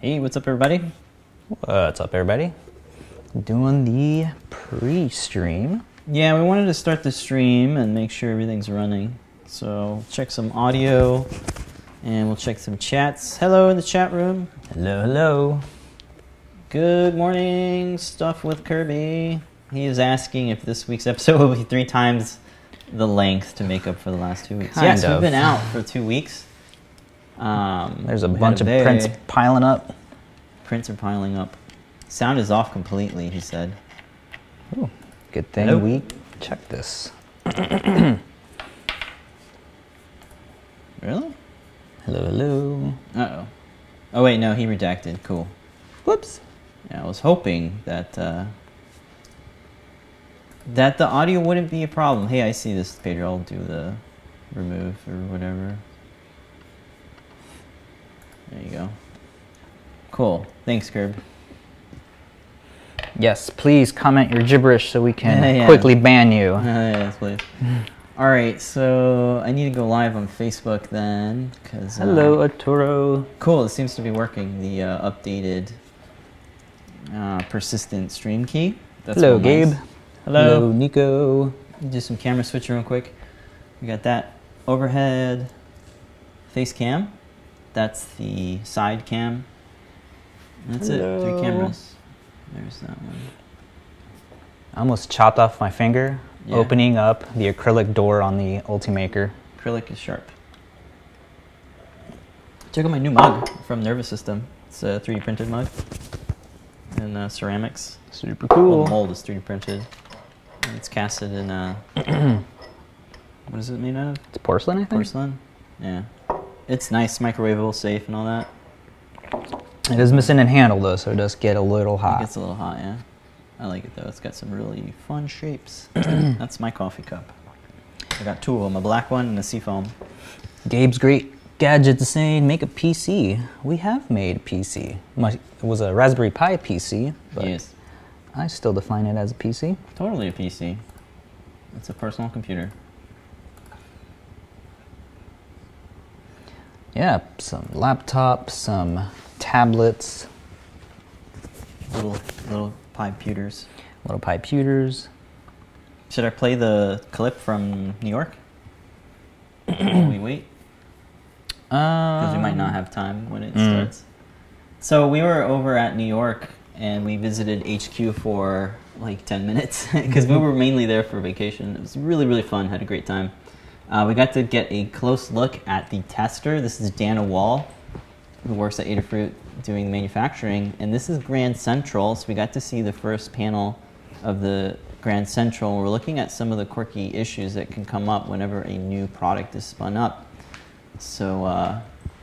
Hey, what's up, everybody? What's up, everybody? Doing the pre-stream. Yeah, we wanted to start the stream and make sure everything's running. So check some audio, and we'll check some chats. Hello in the chat room. Hello, hello. Good morning, stuff with Kirby. He is asking if this week's episode will be three times the length to make up for the last two weeks. Kind yes, of. we've been out for two weeks. Um, There's a bunch of prints piling up. Prints are piling up. Sound is off completely. He said. Ooh, good thing Hello. we checked this. Really? Hello, hello. Uh oh. Oh wait, no, he redacted. Cool. Whoops. Yeah, I was hoping that uh, that the audio wouldn't be a problem. Hey, I see this, Pedro. I'll do the remove or whatever. There you go. Cool. Thanks, Curb. Yes, please comment your gibberish so we can Yeah, yeah. quickly ban you. yes, please. All right, so I need to go live on Facebook then, because Hello, Arturo. Cool, it seems to be working. The uh, updated uh, persistent stream key. That's hello, real nice. Gabe. Hello. Nico. Do some camera switching real quick. We got that overhead face cam. That's the side cam. That's it. Three cameras. There's that one. I almost chopped off my finger Yeah. opening up the acrylic door on the Ultimaker. Acrylic is sharp. Check out my new mug from Nervous System. It's a 3D printed mug. And uh, ceramics. Super Well, cool. the mold is 3D printed. And it's casted in uh, what is it made out of? It's porcelain, I think. Porcelain. Yeah. It's nice, microwavable, safe, and all that. It is missing a handle though, so it does get a little hot. It gets a little hot, yeah. I like it though. It's got some really fun shapes. That's my coffee cup. I got two of them: a black one and a seafoam. Gabe's great gadget to say make a PC. We have made a PC. My, it was a Raspberry Pi PC, but yes, I still define it as a PC. totally a PC. It's a personal computer. Yeah, some laptops, some tablets, Little little pi pewters. little Pi pewters. Should I play the clip from New York? While we wait. because we might not have time when it Mm. starts. So we were over at New York and we visited HQ for like 10 minutes because we were mainly there for vacation. It was really, really fun. Had a great time. Uh, we got to get a close look at the tester. This is Dano Wall, who works at Adafruit doing the manufacturing, and this is Grand Central. So we got to see the first panel of the Grand Central. We're looking at some of the quirky issues that can come up whenever a new product is spun up. So, uh,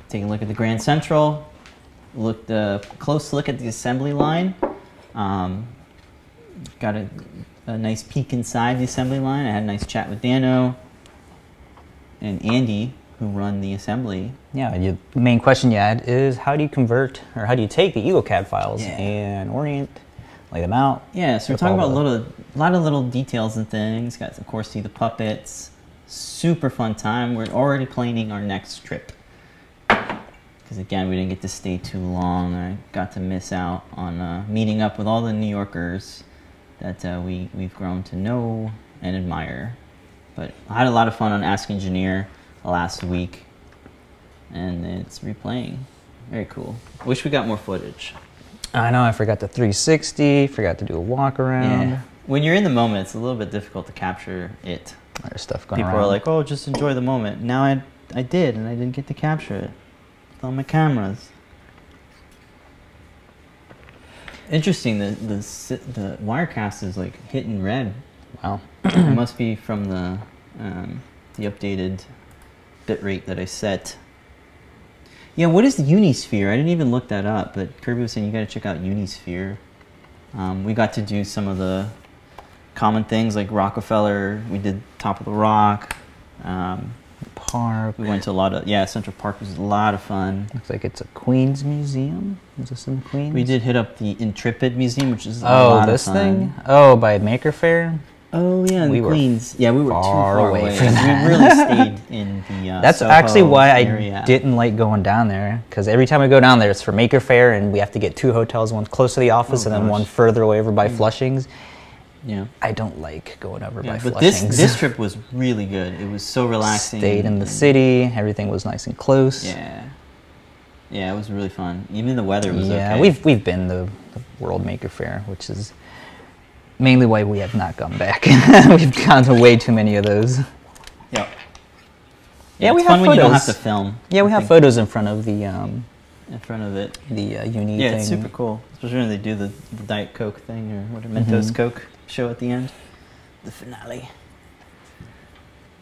taking a look at the Grand Central, looked a close look at the assembly line. Um, got a, a nice peek inside the assembly line. I had a nice chat with Dano and Andy, who run the assembly. Yeah, the main question you had is how do you convert or how do you take the EagleCAD files Yeah. and orient, lay them out? Yeah, so we're talking about a little, a lot of little details and things. Got to, of course see the puppets. Super fun time. We're already planning our next trip. Because again, we didn't get to stay too long. I got to miss out on uh, meeting up with all the New Yorkers that uh, we we've grown to know and admire. But I had a lot of fun on Ask Engineer last week, and it's replaying. Very cool. Wish we got more footage. I know I forgot the 360, forgot to do a walk around. Yeah. When you're in the moment, it's a little bit difficult to capture it. There's stuff going People around. are like, "Oh, just enjoy the moment." Now I, I did, and I didn't get to capture it with all my cameras. Interesting. The the the Wirecast is like hitting red. wow. it must be from the um, the updated bitrate that I set. Yeah, what is the Unisphere? I didn't even look that up, but Kirby was saying you got to check out Unisphere. Um, we got to do some of the common things like Rockefeller. We did Top of the Rock. Um, Park. we went to a lot of yeah. Central Park was a lot of fun. Looks like it's a Queens museum. Is this in Queens? We did hit up the Intrepid Museum, which is a Oh, this thing? Oh, by Maker Faire? Oh yeah, in We Queens. Yeah, we were too far far away away. for that. We really stayed in the. Uh, That's Soho actually why I area. didn't like going down there because every time I go down there, it's for Maker Faire, and we have to get two hotels, one close to the office Oh, and then gosh. one further away over by Flushings. Yeah. I don't like going over Yeah, by but Flushings. this this trip was really good. It was so relaxing. stayed in the city. Everything was nice and close. Yeah. Yeah, it was really fun. Even the weather was Yeah, okay. we've we've been the, the World Maker Faire, which is mainly why we have not gone back. we've gone to way too many of those. Yeah. Yeah, we have fun when you don't have to photos. film. Yeah, we I have think, photos in front of the um, in front of it. the uh, uni Yeah, thing. it's super cool. Especially when they do the, the Diet Coke thing or what a Mentos Mhm. Coke show at the end. The finale.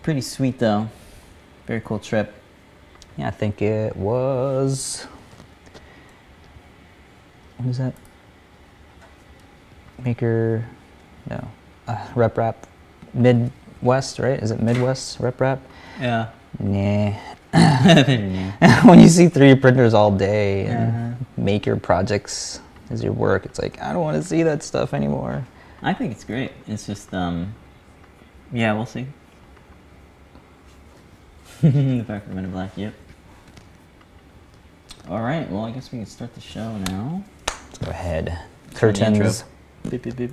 Pretty sweet though. Very cool trip. Yeah, I think it was. What is that? Maker, no, uh, Rep Rap, Midwest, right? Is it Midwest Rep Rap? Yeah. Nah. when you see 3D printers all day and Uh-huh. maker projects as your work, it's like I don't want to see that stuff anymore. I think it's great. It's just, um, yeah, we'll see. the back of Men in Black, yep. All right, well, I guess we can start the show now. Let's go ahead. Curtains. Beep, beep, beep.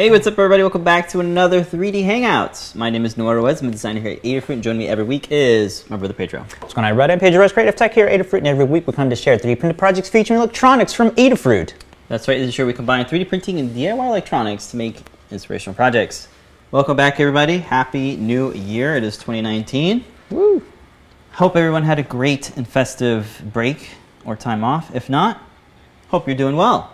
Hey, what's up, everybody? Welcome back to another 3D Hangouts. My name is Noe Ruiz. I'm a designer here at Adafruit, and joining me every week is my brother Pedro. What's going on, everybody? I'm Pedro Ruiz, Creative Tech here at Adafruit, and every week we come to share 3D printed projects featuring electronics from Adafruit. That's right, this is where we combine 3D printing and DIY electronics to make inspirational projects. Welcome back, everybody. Happy New Year. It is 2019. Woo! Hope everyone had a great and festive break or time off. If not, hope you're doing well.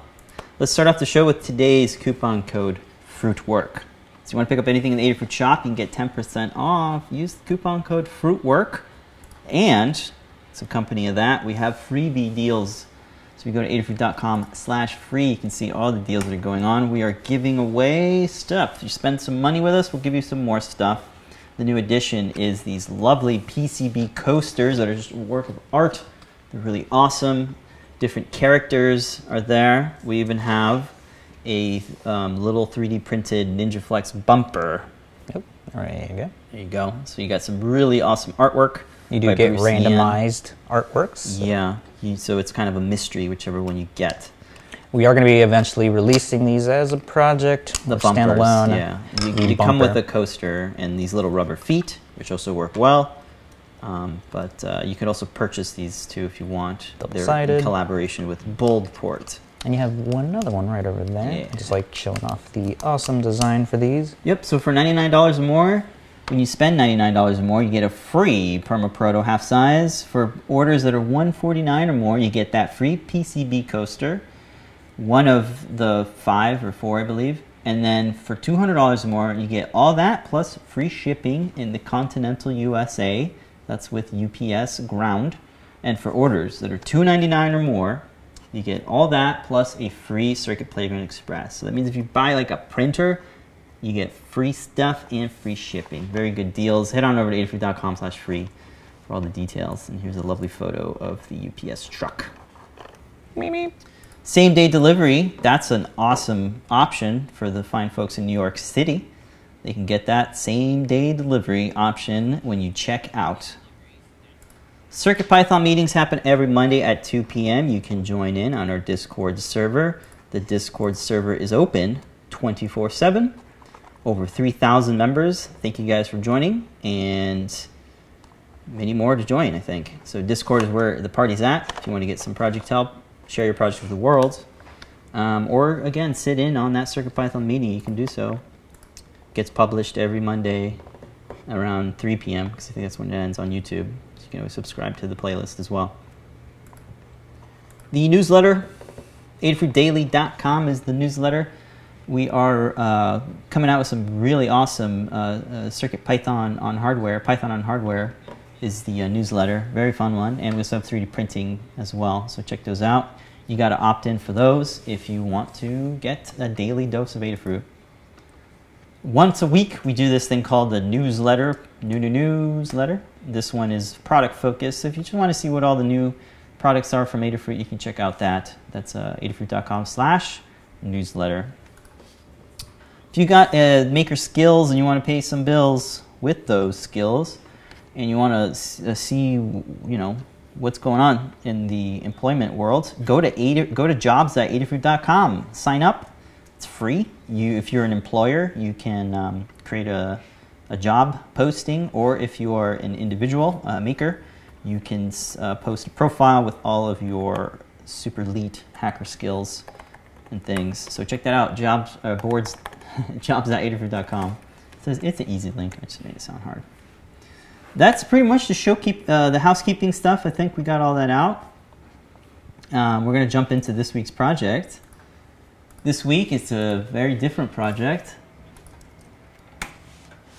Let's start off the show with today's coupon code FRUITWORK. So you want to pick up anything in the Adafruit shop, you can get 10% off. Use the coupon code FRUITWORK. And, as a company of that, we have freebie deals. So if you go to adafruit.com slash free, you can see all the deals that are going on. We are giving away stuff. If you spend some money with us, we'll give you some more stuff. The new addition is these lovely PCB coasters that are just a work of art. They're really awesome. Different characters are there. We even have a um, little 3D printed Ninja Flex bumper. Yep. There you go. There you go. So you got some really awesome artwork. You do get Bruce Ian. randomized artworks. Yeah. You, so it's kind of a mystery, whichever one you get. We are going to be eventually releasing these as a project. The bumpers, standalone. yeah. You, you come with a coaster and these little rubber feet, which also work well. Um, but uh, you could also purchase these too if you want. They're in collaboration with Boldport. And you have one other one right over there. Yeah. Just like showing off the awesome design for these. Yep. So for ninety nine dollars or more, when you spend ninety nine dollars or more, you get a free Permaproto half size. For orders that are one forty nine or more, you get that free PCB coaster, one of the five or four, I believe. And then for two hundred dollars or more, you get all that plus free shipping in the continental USA. That's with UPS Ground. And for orders that are $299 or more, you get all that plus a free Circuit Playground Express. So that means if you buy like a printer, you get free stuff and free shipping. Very good deals. Head on over to adafruit.com slash free for all the details. And here's a lovely photo of the UPS truck. Maybe. Same day delivery, that's an awesome option for the fine folks in New York City. They can get that same day delivery option when you check out. CircuitPython meetings happen every Monday at 2 p.m. You can join in on our Discord server. The Discord server is open 24 7. Over 3,000 members. Thank you guys for joining, and many more to join, I think. So, Discord is where the party's at. If you want to get some project help, share your project with the world, um, or again, sit in on that CircuitPython meeting, you can do so. Gets published every Monday around 3 p.m. because I think that's when it ends on YouTube. You always subscribe to the playlist as well. The newsletter Adafruitdaily.com is the newsletter. We are uh, coming out with some really awesome uh, uh, Circuit Python on hardware. Python on hardware is the uh, newsletter, very fun one, and we also have 3D printing as well. So check those out. You got to opt in for those if you want to get a daily dose of Adafruit. Once a week, we do this thing called the newsletter, new new newsletter. This one is product focused. So if you just want to see what all the new products are from Adafruit, you can check out that. That's uh, adafruit.com slash newsletter. If you got uh, maker skills and you want to pay some bills with those skills, and you want to uh, see, you know, what's going on in the employment world, go to Ada, go to jobs.adafruit.com. Sign up. It's free. You, if you're an employer, you can um, create a, a job posting, or if you are an individual uh, maker, you can uh, post a profile with all of your super elite hacker skills and things. So check that out. Jobs uh, boards jobs.adafruit.com. Says it's an easy link. I just made it sound hard. That's pretty much the show keep uh, the housekeeping stuff. I think we got all that out. Um, we're to jump into this week's project. This week it's a very different project.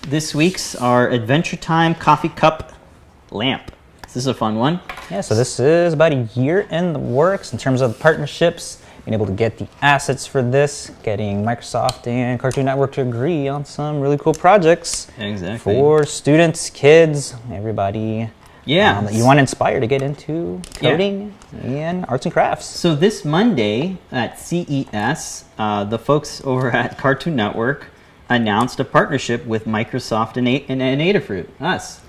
This week's our Adventure Time coffee cup lamp. This is a fun one. Yeah, so this is about a year in the works in terms of partnerships, being able to get the assets for this, getting Microsoft and Cartoon Network to agree on some really cool projects Exactly. for students, kids, everybody. Yeah. um, that you want to inspire to get into coding and arts and crafts. So this Monday at CES, uh, the folks over at Cartoon Network announced a partnership with Microsoft and, A- and, and Adafruit, us.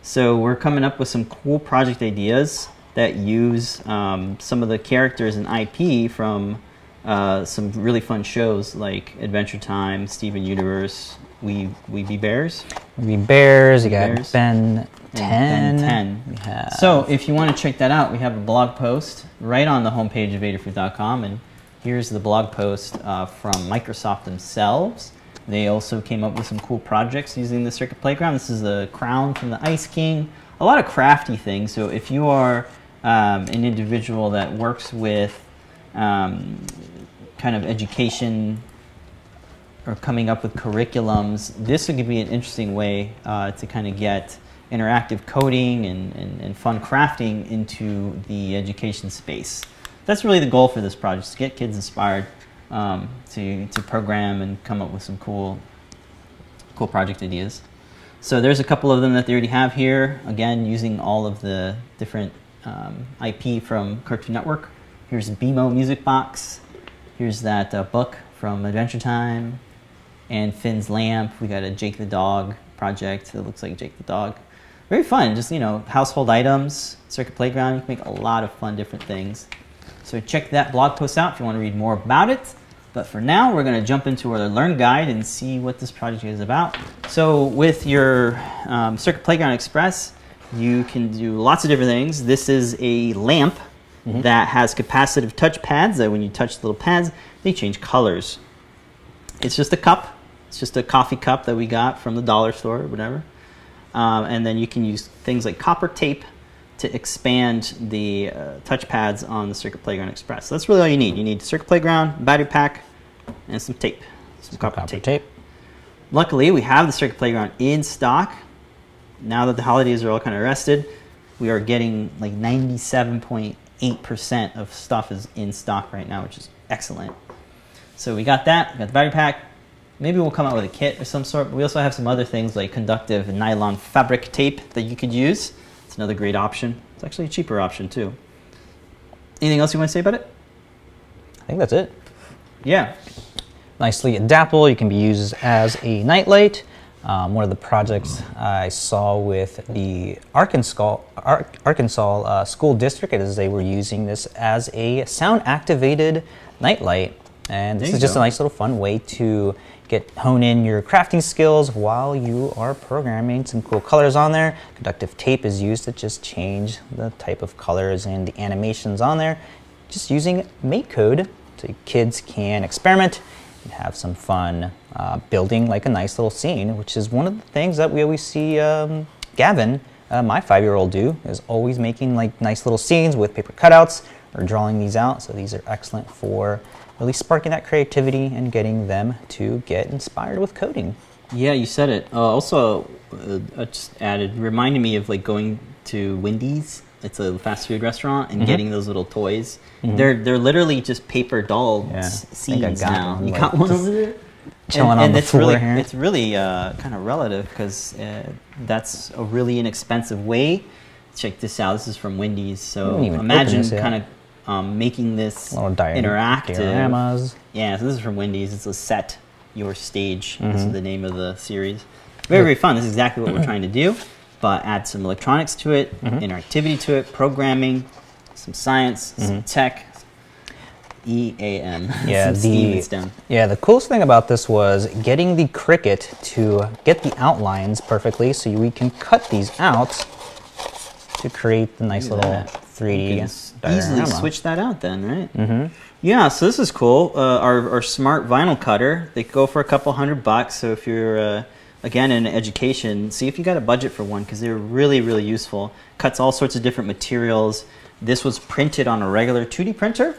So we're coming up with some cool project ideas that use um, some of the characters and IP from uh, some really fun shows like Adventure Time, Steven Universe, We We Bare Bears. We Bare Bears, you got Bears. Ben 10. Ben 10. We have- So if you want to check that out, we have a blog post right on the homepage of Adafruit.com, and here's the blog post uh, from Microsoft themselves. They also came up with some cool projects using the Circuit Playground. This is the crown from the Ice King. A lot of crafty things. So if you are um, an individual that works with um, kind of education or coming up with curriculums, this would be an interesting way uh, to kind of get interactive coding and, and, and fun crafting into the education space. That's really the goal for this project, to get kids inspired um, to, to program and come up with some cool, cool project ideas. So there's a couple of them that they already have here, again, using all of the different um, IP from Cartoon Network. Here's BMO Music Box. Here's that uh, book from Adventure Time and Finn's lamp. We got a Jake the Dog project that looks like Jake the Dog. Very fun, just you know, household items, Circuit Playground. You can make a lot of fun different things. So check that blog post out if you want to read more about it. But for now, we're going to jump into our Learn Guide and see what this project is about. So with your um, Circuit Playground Express, you can do lots of different things. This is a lamp that has capacitive touch pads that when you touch the little pads, they change colors. It's just a cup. It's just a coffee cup that we got from the dollar store or whatever. Um, and then you can use things like copper tape to expand the uh, touch pads on the Circuit Playground Express. So that's really all you need. You need Circuit Playground, battery pack, and some tape. Some copper, Copper tape. tape. Luckily, we have the Circuit Playground in stock. Now that the holidays are all kind of rested, we are getting like 97.8% of stuff is in stock right now, which is excellent. So we got that, we got the battery pack. Maybe we'll come out with a kit of some sort. But we also have some other things like conductive nylon fabric tape that you could use. It's another great option. It's actually a cheaper option too. Anything else you want to say about it? I think that's it. Yeah. nicely adaptable. You can be used as a nightlight. Um, one of the projects I saw with the Arkansas, Ar- Arkansas uh, school district is they were using this as a sound activated nightlight. And this is just go. a nice little fun way to get hone in your crafting skills while you are programming some cool colors on there. Conductive tape is used to just change the type of colors and the animations on there. Just using MakeCode so kids can experiment and have some fun uh, building like a nice little scene, which is one of the things that we always see um, Gavin uh, my five-year-old do is always making like nice little scenes with paper cutouts or drawing these out. So these are excellent for really sparking that creativity and getting them to get inspired with coding. Yeah, you said it. Uh, also, uh, I just added, reminded me of like going to Wendy's. It's a fast food restaurant and Mhm. getting those little toys. Mhm. They're they're literally just paper doll Yeah, s- I think I scenes got now. one, You like, got one over there. chilling and, on and the it's floor really, here. It's really uh, kind of relative because uh, that's a really inexpensive way. Check this out. This is from Wendy's. So imagine opened this yet. kind of um, making this interactive. dioramas. Yeah, so this is from Wendy's. It's a set your stage. This is Mhm. the name of the series. Very, very fun. This is exactly what we're trying to do, but add some electronics to it, Mhm. interactivity to it, programming, some science, some Mhm. tech. EAM. Yeah, the-. Yeah, the coolest thing about this was getting the Cricut to get the outlines perfectly so we can cut these out to create the nice little that. 3D You can s- easily diorama. switch that out then, right? Mm-hmm. Yeah, so this is cool. Uh, our, our smart vinyl cutter, they go for a couple hundred bucks. So if you're, uh, again, in education, see if you got a budget for one because they're really, really useful. Cuts all sorts of different materials. This was printed on a regular 2D printer.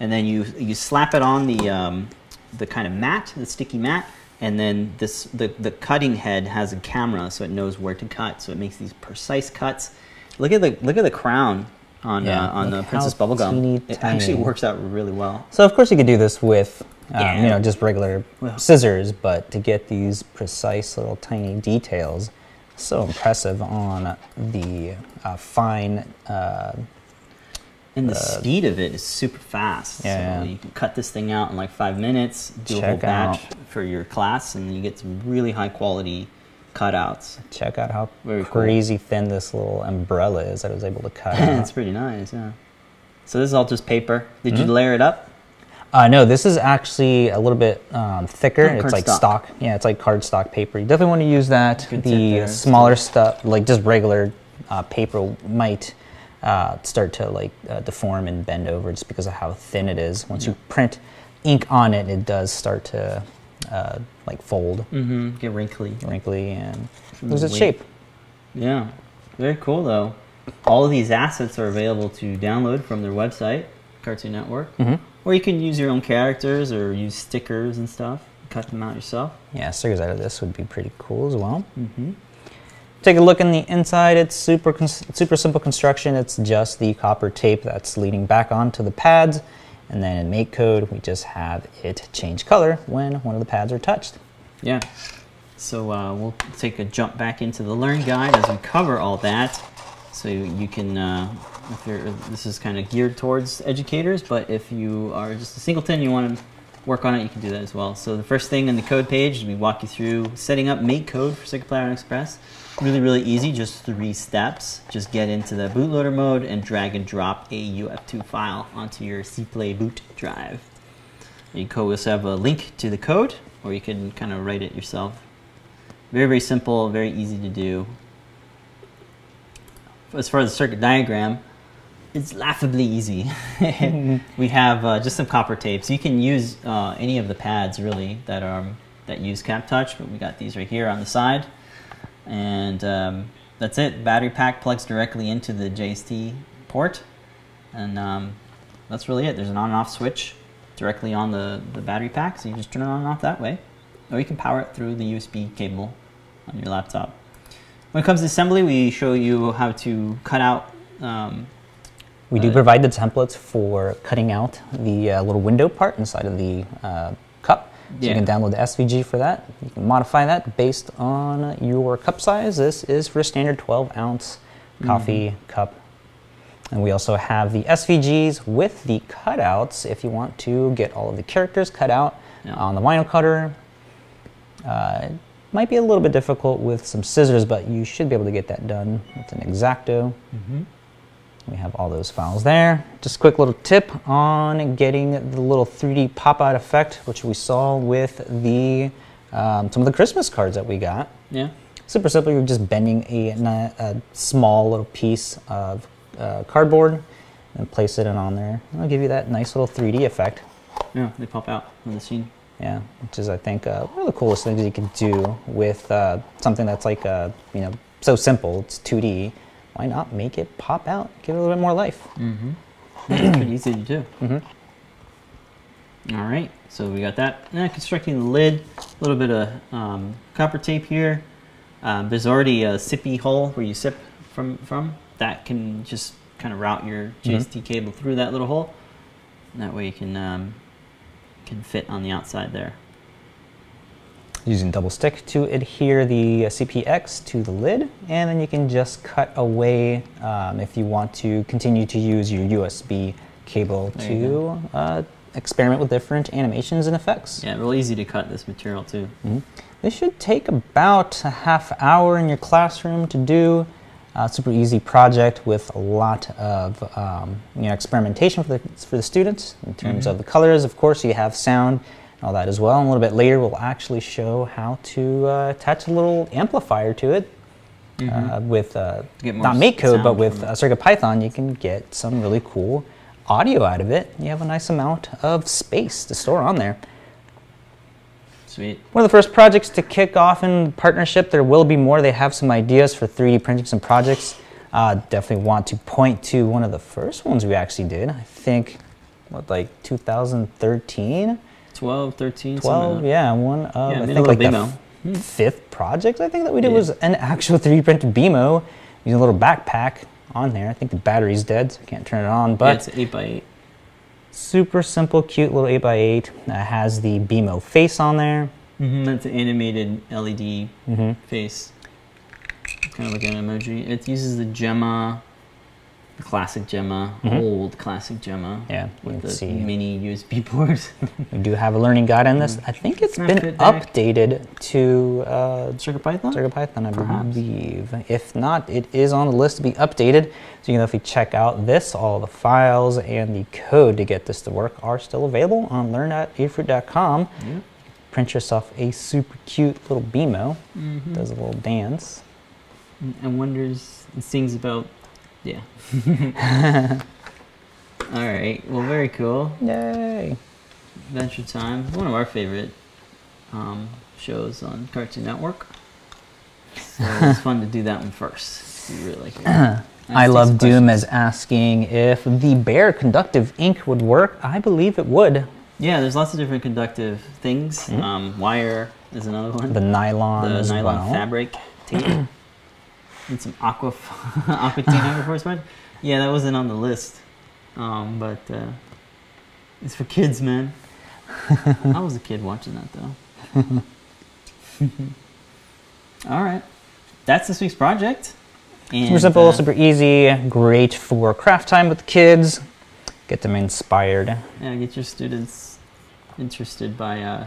And then you, you slap it on the, um, the kind of mat, the sticky mat. And then this, the, the cutting head has a camera so it knows where to cut. So it makes these precise cuts. Look at the, look at the crown on, Yeah, uh, on the Princess Bubblegum. It actually works out really well. So of course you could do this with, um, Yeah. you know, just regular scissors, but to get these precise little tiny details, so impressive on the uh, fine. Uh, And the Uh, speed of it is super fast. Yeah, so you can cut this thing out in like five minutes, do a whole batch out. for your class, and you get some really high quality cutouts. check out how Very cool. crazy thin this little umbrella is that I was able to cut. it's pretty nice, yeah. So this is all just paper. Did you Mhm. layer it up? Uh, no, this is actually a little bit um, thicker. It's like cardstock. stock. Yeah, it's like cardstock paper. You definitely want to use that. Good the smaller stuff, like just regular uh, paper, might uh, start to like uh, deform and bend over just because of how thin it is. Once you print ink on it, it does start to uh, like fold, Mm-hmm. Get wrinkly. wrinkly, and lose its shape. Yeah. Very cool though. All of these assets are available to download from their website, Cartoon Network. hmm Or you can use your own characters or use stickers and stuff. Cut them out yourself. Yeah, stickers out of this would be pretty cool as well. Mm-hmm. Take a look in the inside. It's super super simple construction. It's just the copper tape that's leading back onto the pads, and then in Make Code we just have it change color when one of the pads are touched. Yeah. So uh, we'll take a jump back into the Learn Guide as we cover all that. So you, can, uh, if you're, this is kind of geared towards educators, but if you are just a singleton, you want to work on it, you can do that as well. So the first thing in the code page, we walk you through setting up Make Code for Circuit Playground Express. Really, really easy, just three steps. Just get into the bootloader mode and drag and drop a UF2 file onto your CPlay boot drive. You can also have a link to the code, or you can kind of write it yourself. Very, very simple, very easy to do. As far as the circuit diagram, it's laughably easy. we have uh, just some copper tape, so you can use uh, any of the pads really that are that use Cap Touch, but we got these right here on the side, and um, that's it. Battery pack plugs directly into the JST port, and um, that's really it. There's an on and off switch directly on the, the battery pack, so you just turn it on and off that way. Or you can power it through the USB cable on your laptop. When it comes to assembly, we show you how to cut out. Um, We do Uh, provide the templates for cutting out the uh, little window part inside of the uh. So Yeah. you can download the SVG for that. You can modify that based on your cup size. This is for a standard 12 ounce coffee Mm-hmm. cup. And we also have the SVGs with the cutouts if you want to get all of the characters cut out Yeah. on the vinyl cutter. Uh, it might be a little bit difficult with some scissors, but you should be able to get that done with an X-Acto. We have all those files there. Just a quick little tip on getting the little 3D pop-out effect, which we saw with the um, some of the Christmas cards that we got. yeah. Super simple. You're just bending a, a small little piece of uh, cardboard and place it in on there. It'll give you that nice little 3D effect. Yeah, they pop out on the scene. Yeah, which is I think uh, one of the coolest things you can do with uh, something that's like uh, you know so simple. It's 2D. Why not make it pop out? Give it a little bit more life. Mm-hmm. It's pretty easy to do. Mm-hmm. All right, so we got that. Now constructing the lid, a little bit of um, copper tape here. Um, there's already a sippy hole where you sip from from. That can just kind of route your JST cable through that little hole. And that way you can um, can fit on the outside there. Using double stick to adhere the uh, CPX to the lid, and then you can just cut away um, if you want to continue to use your USB cable There to uh, experiment with different animations and effects. Yeah, real easy to cut this material too. Mhm. This should take about a half hour in your classroom to do. Uh, super easy project with a lot of um, you know experimentation for the, for the students in terms Mhm. of the colors. Of course, you have sound all that as well. And a little bit later, we'll actually show how to uh, attach a little amplifier to it uh, with uh, To get not MakeCode, but with uh. CircuitPython. You can get some really cool audio out of it. You have a nice amount of space to store on there. Sweet. One of the first projects to kick off in partnership. There will be more. They have some ideas for 3D printing some projects. Uh, definitely want to point to one of the first ones we actually did. I think, what, like 2013, 12, 13, 12? something like Yeah, one of, Yeah, I think, like the BMO. f- fifth project I think that we did Yeah. was an actual 3D printed BMO using a little backpack on there. I think the battery's dead, so I can't turn it on, but yeah, it's 8 by 8 super simple, cute little 8x8. Uh, has the BMO face on there. Mm-hmm, that's an animated LED hmm face. Kind of like an emoji. It uses the Gemma, the classic Gemma, Mhm. old classic Gemma. Yeah, you With the see. mini USB port. We do have a learning guide on this. I think it's Snap been Deck. updated to uh, CircuitPython? CircuitPython, I Perhaps. believe. If not, it is on the list to be updated. So you can definitely check out this. All the files and the code to get this to work are still available on learn.adafruit.com. Yeah. Print yourself a super cute little BMO. Mhm. Does a little dance. And wonders and sings about. Yeah. All right. Well, very cool. Yay! Adventure Time. One of our favorite um, shows on Cartoon Network. So it's fun to do that one first. Really like it. I love Doom as asking if the bare conductive ink would work. I believe it would. Yeah, there's lots of different conductive things. Mhm. Um, wire is another one. The nylon the nylon well. fabric tape. And some aqua aquatina before spread. Yeah, that wasn't on the list. Um, but uh, it's for kids, man. I was a kid watching that though. All right, that's this week's project. And, Super simple, uh, super easy, great for craft time with the kids. Get them inspired. Yeah, get your students interested by, uh,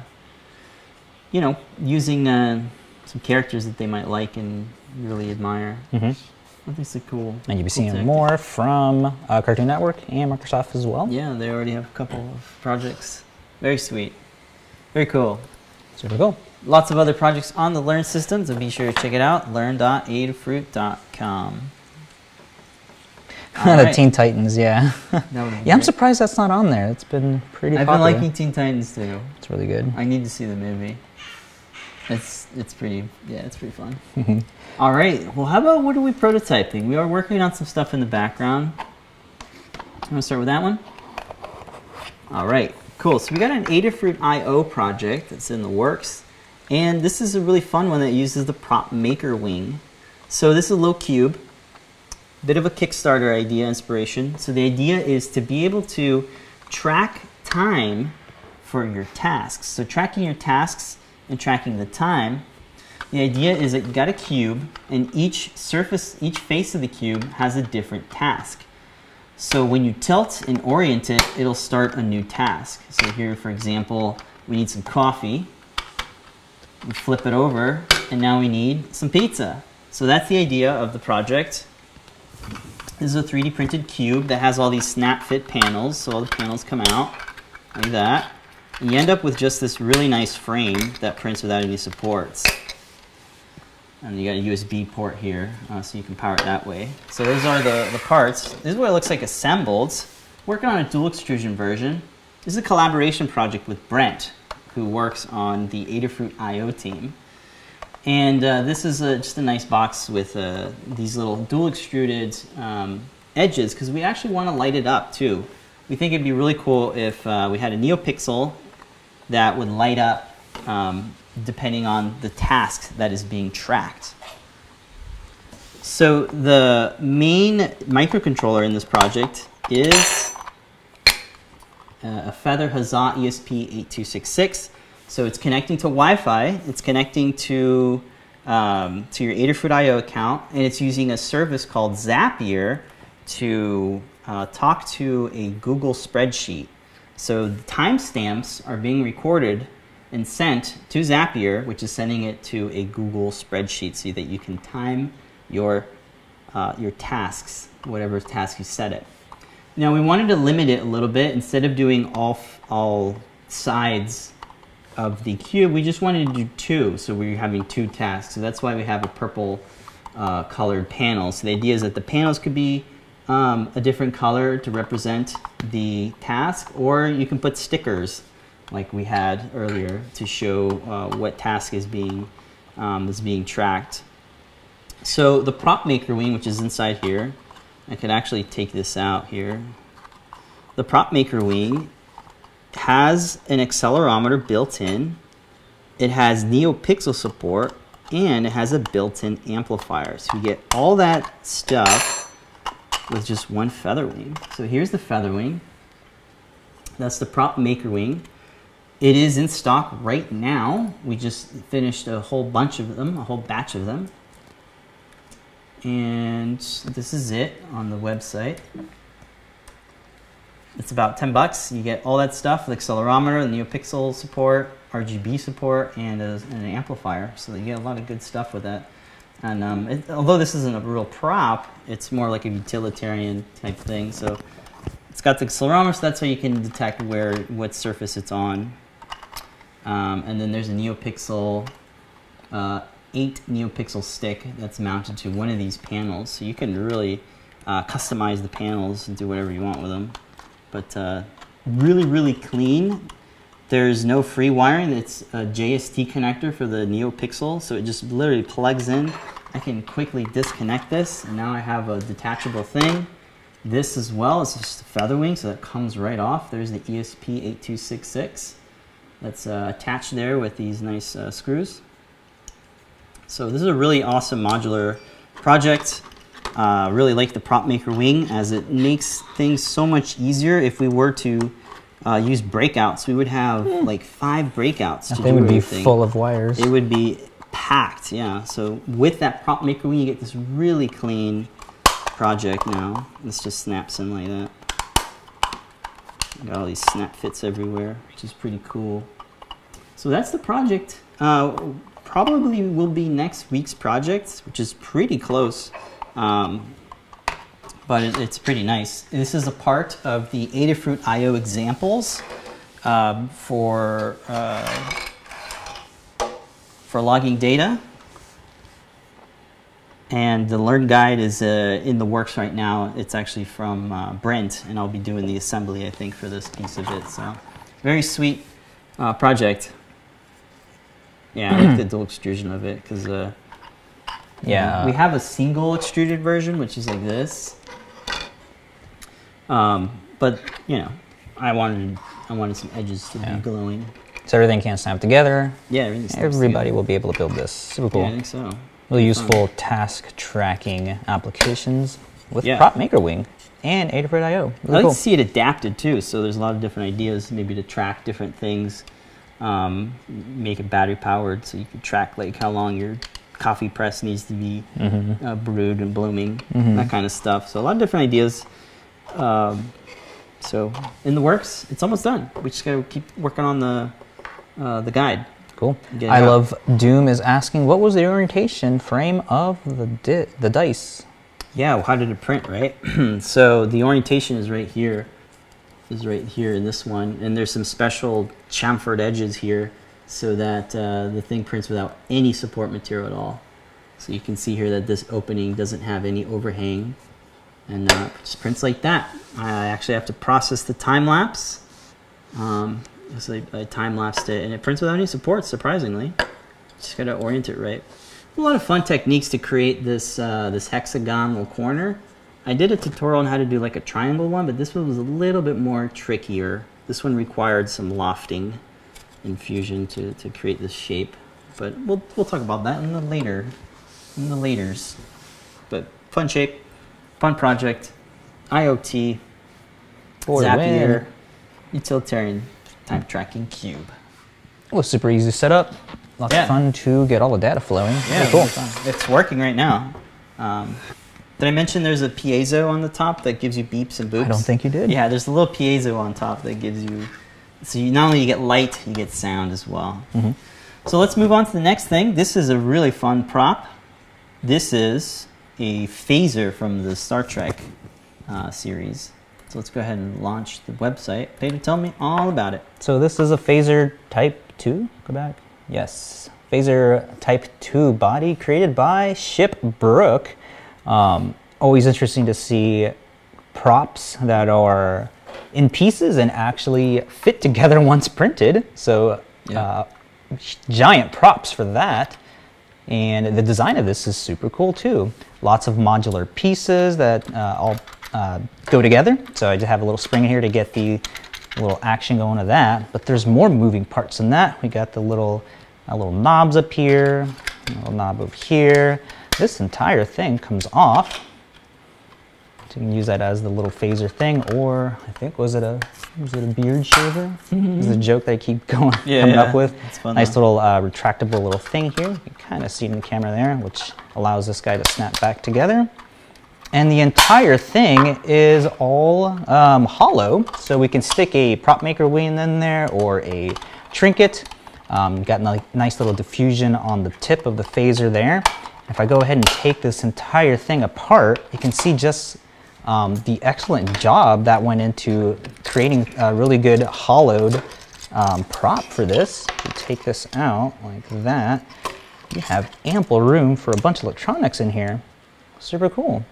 you know, using uh, some characters that they might like and really admire. hmm I think it's a cool. And you'll be cool seeing more from uh, Cartoon Network and Microsoft as well. Yeah, they already have a couple of projects. Very sweet. Very cool. Super cool. Lots of other projects on the Learn system, so be sure to check it out. Learn.adafruit.com. The right. Teen Titans, yeah. That would be Yeah, I'm surprised that's not on there. It's been pretty I've been liking Teen Titans too. It's really good. I need to see the movie. It's it's pretty yeah, it's pretty fun. Mhm. All right. Well, how about what are we prototyping? We are working on some stuff in the background. I'm gonna start with that one. All right. Cool. So we got an Adafruit IO project that's in the works, and this is a really fun one that uses the prop maker wing. So this is a little cube, bit of a Kickstarter idea inspiration. So the idea is to be able to track time for your tasks. So tracking your tasks and tracking the time. The idea is that you got a cube and each surface, each face of the cube has a different task. So when you tilt and orient it, it'll start a new task. So here, for example, we need some coffee. We flip it over and now we need some pizza. So that's the idea of the project. This is a 3D printed cube that has all these snap fit panels. So all the panels come out like that. You end up with just this really nice frame that prints without any supports. And you got a USB port here, uh, so you can power it that way. So those are the, the parts. This is what it looks like assembled. Working on a dual extrusion version. This is a collaboration project with Brent, who works on the Adafruit IO team. And uh, this is a, just a nice box with uh, these little dual extruded um, edges because we actually want to light it up too. We think it'd be really cool if uh, we had a NeoPixel that would light up um, depending on the task that is being tracked. So the main microcontroller in this project is uh, a Feather Huzzah ESP8266. So it's connecting to Wi-Fi, it's connecting to, um, to your Adafruit IO account, and it's using a service called Zapier to uh, talk to a Google spreadsheet. So the timestamps are being recorded and sent to Zapier, which is sending it to a Google spreadsheet so that you can time your, uh, your tasks, whatever task you set it. Now we wanted to limit it a little bit. Instead of doing all, all sides of the cube, we just wanted to do two. So we're having two tasks. So that's why we have a purple uh, colored panel. So the idea is that the panels could be um, a different color to represent the task, or you can put stickers like we had earlier to show uh, what task is being, um, is being tracked. So the prop maker wing, which is inside here, I could actually take this out here. The prop maker wing has an accelerometer built in. It has NeoPixel support and it has a built-in amplifier. So you get all that stuff with just one feather wing. So here's the feather wing. That's the prop maker wing. It is in stock right now. We just finished a whole bunch of them, a whole batch of them. And this is it on the website. It's about 10 bucks. You get all that stuff, the accelerometer, the NeoPixel support, RGB support, and, a, and, an amplifier. So you get a lot of good stuff with that. And um, it, although this isn't a real prop, it's more like a utilitarian type thing. So it's got the accelerometer, so that's how you can detect where what surface it's on. Um, and then there's a NeoPixel uh, 8 NeoPixel stick that's mounted to one of these panels. So you can really uh, customize the panels and do whatever you want with them. But uh, really, really clean. There's no free wiring. It's a JST connector for the NeoPixel. So it just literally plugs in. I can quickly disconnect this. And now I have a detachable thing. This as well is just a feather wing, so that comes right off. There's the ESP8266 that's uh, attached there with these nice uh, screws. So this is a really awesome modular project. Uh, really like the prop maker wing as it makes things so much easier if we were to uh, use breakouts. We would have mm. like five breakouts. To They would everything. be full of wires. It would be packed, yeah. So with that prop maker we get this really clean project now. This just snaps in like that. Got all these snap fits everywhere, which is pretty cool. So that's the project. Uh, probably will be next week's project, which is pretty close. Um, but it, it's pretty nice. This is a part of the Adafruit IO examples um, for, uh, for logging data. And the Learn Guide is uh, in the works right now. It's actually from uh, Brent, and I'll be doing the assembly, I think, for this piece of it. So, very sweet uh, project. Yeah, I like the dual extrusion of it because uh, yeah, we have a single extruded version, which is like this. Um, but you know, I wanted I wanted some edges to yeah. be glowing. So everything can snap together. Yeah, everybody together. will be able to build this. Super cool. Yeah, I think so. Really useful fun. task tracking applications with yeah. Prop Maker Wing and Adafruit IO. Really I like cool. to see it adapted too. So there's a lot of different ideas, maybe to track different things um, make it battery powered so you can track like how long your coffee press needs to be mm-hmm. uh, brewed and blooming, mm-hmm. that kind of stuff. So a lot of different ideas. Um, so in the works, it's almost done. We just gotta keep working on the uh, the guide. Cool. I out. love Doom is asking what was the orientation frame of the di- the dice. Yeah, well, how did it print, right? so the orientation is right here is right here in this one. And there's some special chamfered edges here so that uh, the thing prints without any support material at all. So you can see here that this opening doesn't have any overhang and uh, just prints like that. I actually have to process the time lapse. Um, so I, I time lapsed it and it prints without any support, surprisingly. Just gotta orient it right. A lot of fun techniques to create this uh, this hexagonal corner. I did a tutorial on how to do like a triangle one, but this one was a little bit more trickier. This one required some lofting in Fusion to, to create this shape. But we'll, we'll talk about that in the later, in the laters. But fun shape, fun project, IoT, the Zapier, win. utilitarian time tracking cube. It was super easy to set up. Lots Yeah. of fun to get all the data flowing. Very cool. It's working right now. Um, did I mention there's a piezo on the top that gives you beeps and boops? I don't think you did. Yeah, there's a little piezo on top that gives you. So you not only you get light, you get sound as well. Mhm. So let's move on to the next thing. This is a really fun prop. This is a phaser from the Star Trek uh, series. So let's go ahead and launch the website. Peter, tell me all about it. So this is a phaser type 2. Go back. Yes. Phaser type 2 body created by Ship Brook. Um, always interesting to see props that are in pieces and actually fit together once printed. So Yeah. uh, giant props for that. And the design of this is super cool too. Lots of modular pieces that uh, all uh, go together. So I just have a little spring here to get the little action going of that. But there's more moving parts than that. We got the little uh, little knobs up here, little knob over here. This entire thing comes off. So you can use that as the little phaser thing, or I think was it a was it a beard shaver? Is a joke that I keep going Yeah, coming yeah. up with. It's fun, nice though. little uh, retractable little thing here. You can kind of see it in the camera there, which allows this guy to snap back together. And the entire thing is all um, hollow, so we can stick a prop maker wing in there or a trinket. Um, got a nice little diffusion on the tip of the phaser there. If I go ahead and take this entire thing apart, you can see just um, the excellent job that went into creating a really good hollowed um, prop for this. You take this out like that, you have ample room for a bunch of electronics in here. Super cool.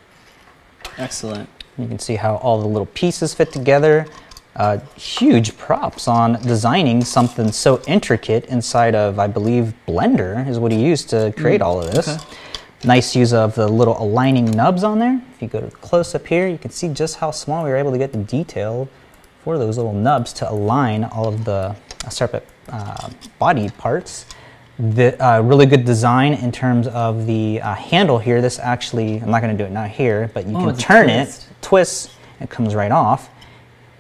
Excellent. You can see how all the little pieces fit together. Uh, huge props on designing something so intricate inside of, I believe, Blender is what he used to create all of this. okay. Nice use of the little aligning nubs on there. If you go to close up here, you can see just how small we were able to get the detail for those little nubs to align all of the uh, separate uh, body parts. The uh, really good design in terms of the uh, handle here. This actually, I'm not going to do it now here, but you Oh, can turn twist. it, twist, it comes right off,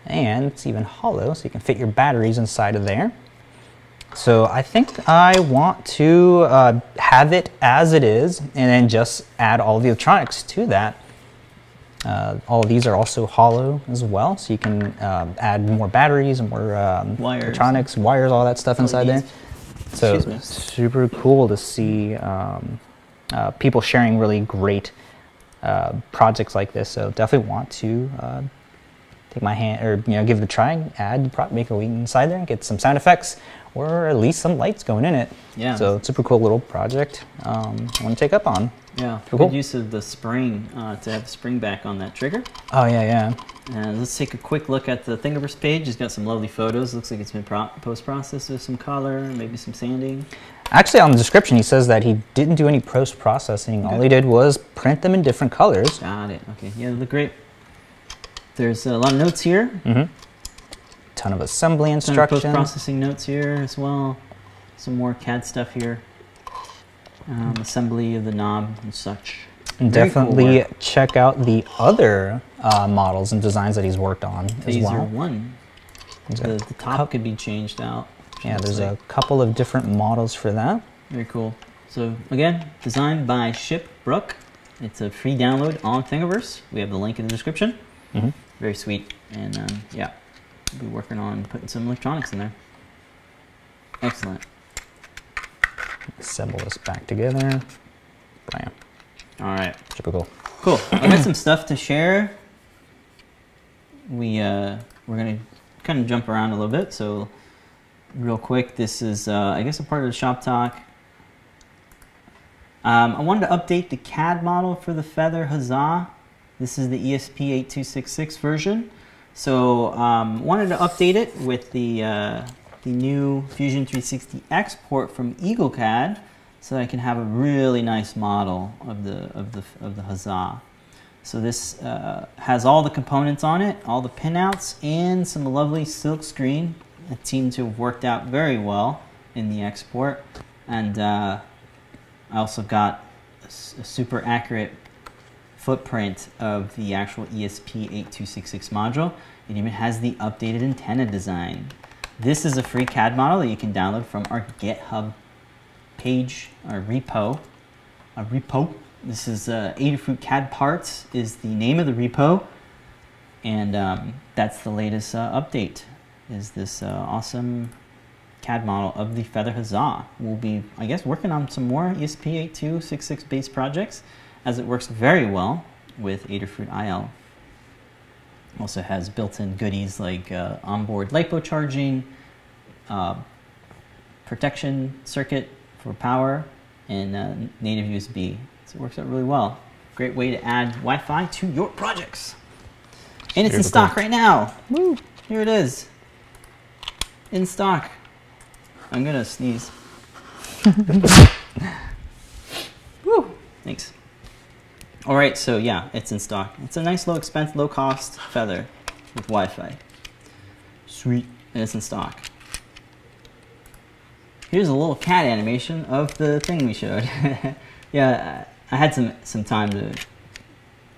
and it's even hollow, so you can fit your batteries inside of there. So I think I want to uh, have it as it is, and then just add all the electronics to that. Uh, all of these are also hollow as well, so you can um, add more batteries and more um, Wires. electronics, wires, all that stuff inside there. So super cool to see um, uh, people sharing really great uh, projects like this. So definitely want to uh, take my hand or you know give it a try. And add prop a wing inside there and get some sound effects or at least some lights going in it. Yeah. So super cool little project. Um, I want to take up on. Yeah. Cool. Good use of the spring uh, to have the spring back on that trigger. Oh yeah, yeah. And let's take a quick look at the Thingiverse page. It's got some lovely photos. Looks like it's been post-processed with some color, maybe some sanding. Actually, on the description, he says that he didn't do any post processing. All he did was print them in different colors. Got it. Okay. Yeah, they look great. There's a lot of notes here. Mm-hmm. Ton of assembly instructions. post-processing notes here as well. Some more CAD stuff here. Um, assembly of the knob and such. And Very cool definitely check out the other uh, models and designs that he's worked on as well. one. There's The, the top could be changed out. yeah, there's like. a couple of different models for that. Very cool. So again, designed by Ship Brook. It's a free download on Thingiverse. We have the link in the description. Mm -hmm. Very sweet. And um, yeah, be working on putting some electronics in there. Excellent. Assemble this back together. Bam. All right. Super cool. I got some stuff to share. We uh, we're gonna kind of jump around a little bit. So real quick, this is uh, I guess a part of the shop talk. Um, I wanted to update the CAD model for the Feather Huzzah. This is the E ESP8266 version. So um, wanted to update it with the uh, the new Fusion 360 export from EagleCAD. so I can have a really nice model of the of the of the Huzzah. So this uh, has all the components on it, all the pinouts, and some lovely silk screen. It seemed to have worked out very well in the export, and uh, I also got a super accurate footprint of the actual E ESP8266 module. It even has the updated antenna design. This is a free CAD model that you can download from our GitHub page or repo. A repo. This is uh, Adafruit CAD Parts is the name of the repo, and um, that's the latest uh, update. Is this uh, awesome CAD model of the Feather Huzzah? We'll be, I guess, working on some more E ESP8266 based projects, as it works very well with Adafruit IO. Also has built-in goodies like uh, onboard LiPo charging, uh, protection circuit for power, and uh, native USB. So it works out really well. Great way to add Wi-Fi to your projects. And it's in stock right now. Woo! Here it is. In stock. I'm gonna sneeze. Woo! Thanks. All right, so yeah, it's in stock. It's a nice, low expense, low cost feather with Wi-Fi. Sweet, and it's in stock. Here's a little CAD animation of the thing we showed. yeah, I had some some time to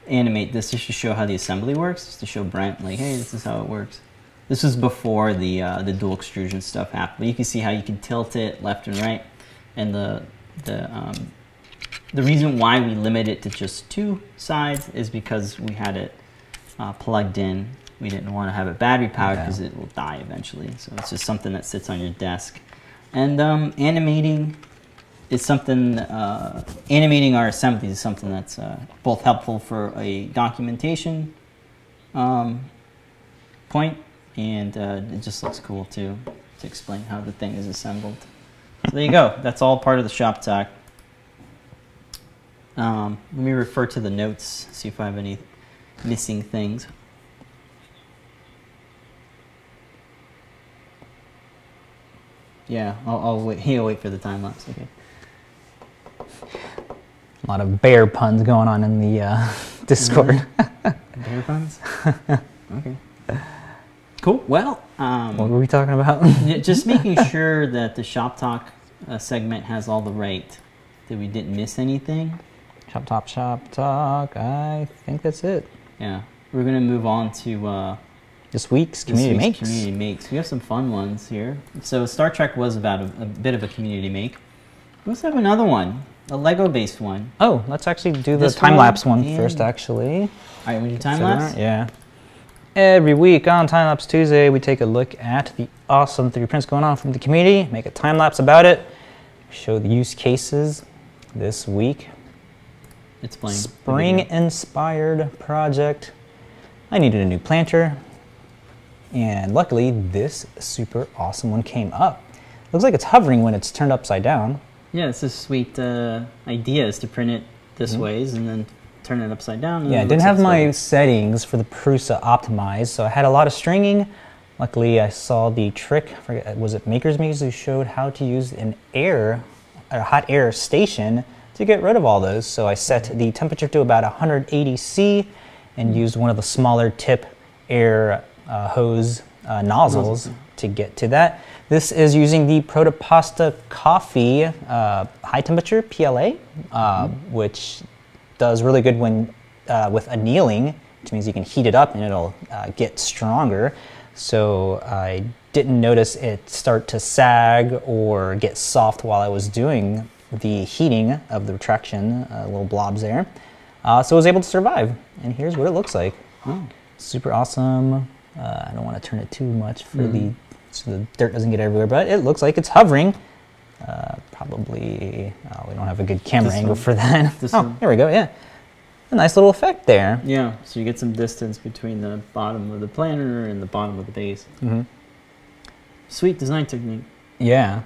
animate this just to show how the assembly works, just to show Brent like, hey, this is how it works. This was before the uh, the dual extrusion stuff happened, but you can see how you can tilt it left and right, and the the um, the reason why we limit it to just two sides is because we had it uh, plugged in. We didn't want to have it battery powered Okay. because it will die eventually. So it's just something that sits on your desk. And um, animating is something, uh, animating our assemblies is something that's uh, both helpful for a documentation um, point and uh, it just looks cool too to explain how the thing is assembled. So there you go. That's all part of the shop talk. Um, let me refer to the notes, see if I have any missing things. Yeah, I'll, I'll wait. He'll wait for the time lapse. Okay. A lot of bear puns going on in the uh, Discord. Bear puns. okay. Cool. Well, um, what were we talking about? Just making sure that the shop talk uh, segment has all the right, that we didn't miss anything. Shop top shop talk. I think that's it. Yeah, we're gonna move on to uh, This week's this community week's makes. community makes. We have some fun ones here. So Star Trek was about a, a bit of a community make. We also have another one, a Lego-based one. Oh, let's actually do the This time lapse one one first. Actually, All right, we do time lapse. Yeah. Every week on Time Lapse Tuesday, we take a look at the awesome 3D prints going on from the community, make a time lapse about it, show the use cases this week. It's playing. Spring inspired project. I needed a new planter, and luckily, this super awesome one came up. Looks like it's hovering when it's turned upside down. Yeah, it's a sweet uh, idea is to print it this ways and then turn it upside down. Yeah, I didn't have my like- settings for the Prusa optimized, so I had a lot of stringing. Luckily, I saw the trick. I forget, was it Maker's Muse who showed how to use an air, a hot air station to get rid of all those. So I set the temperature to about 180 C and used one of the smaller tip air uh, hose uh, nozzles to get to that. This is using the Protopasta Coffee uh, high temperature PLA, uh, which does really good when uh, with annealing, which means you can heat it up and it'll uh, get stronger. So I didn't notice it start to sag or get soft while I was doing the heating of the retraction, uh, little blobs there. Uh, so I was able to survive, and here's what it looks like. Oh. Super awesome. Uh, I don't want to turn it too much for the so the dirt doesn't get everywhere, but it looks like it's hovering. Uh, probably, oh, we don't have a good camera This angle one? for that. This oh, one? here we go. Yeah, a nice little effect there. Yeah, so you get some distance between the bottom of the planner and the bottom of the base. Mm -hmm. Sweet design technique. Yeah.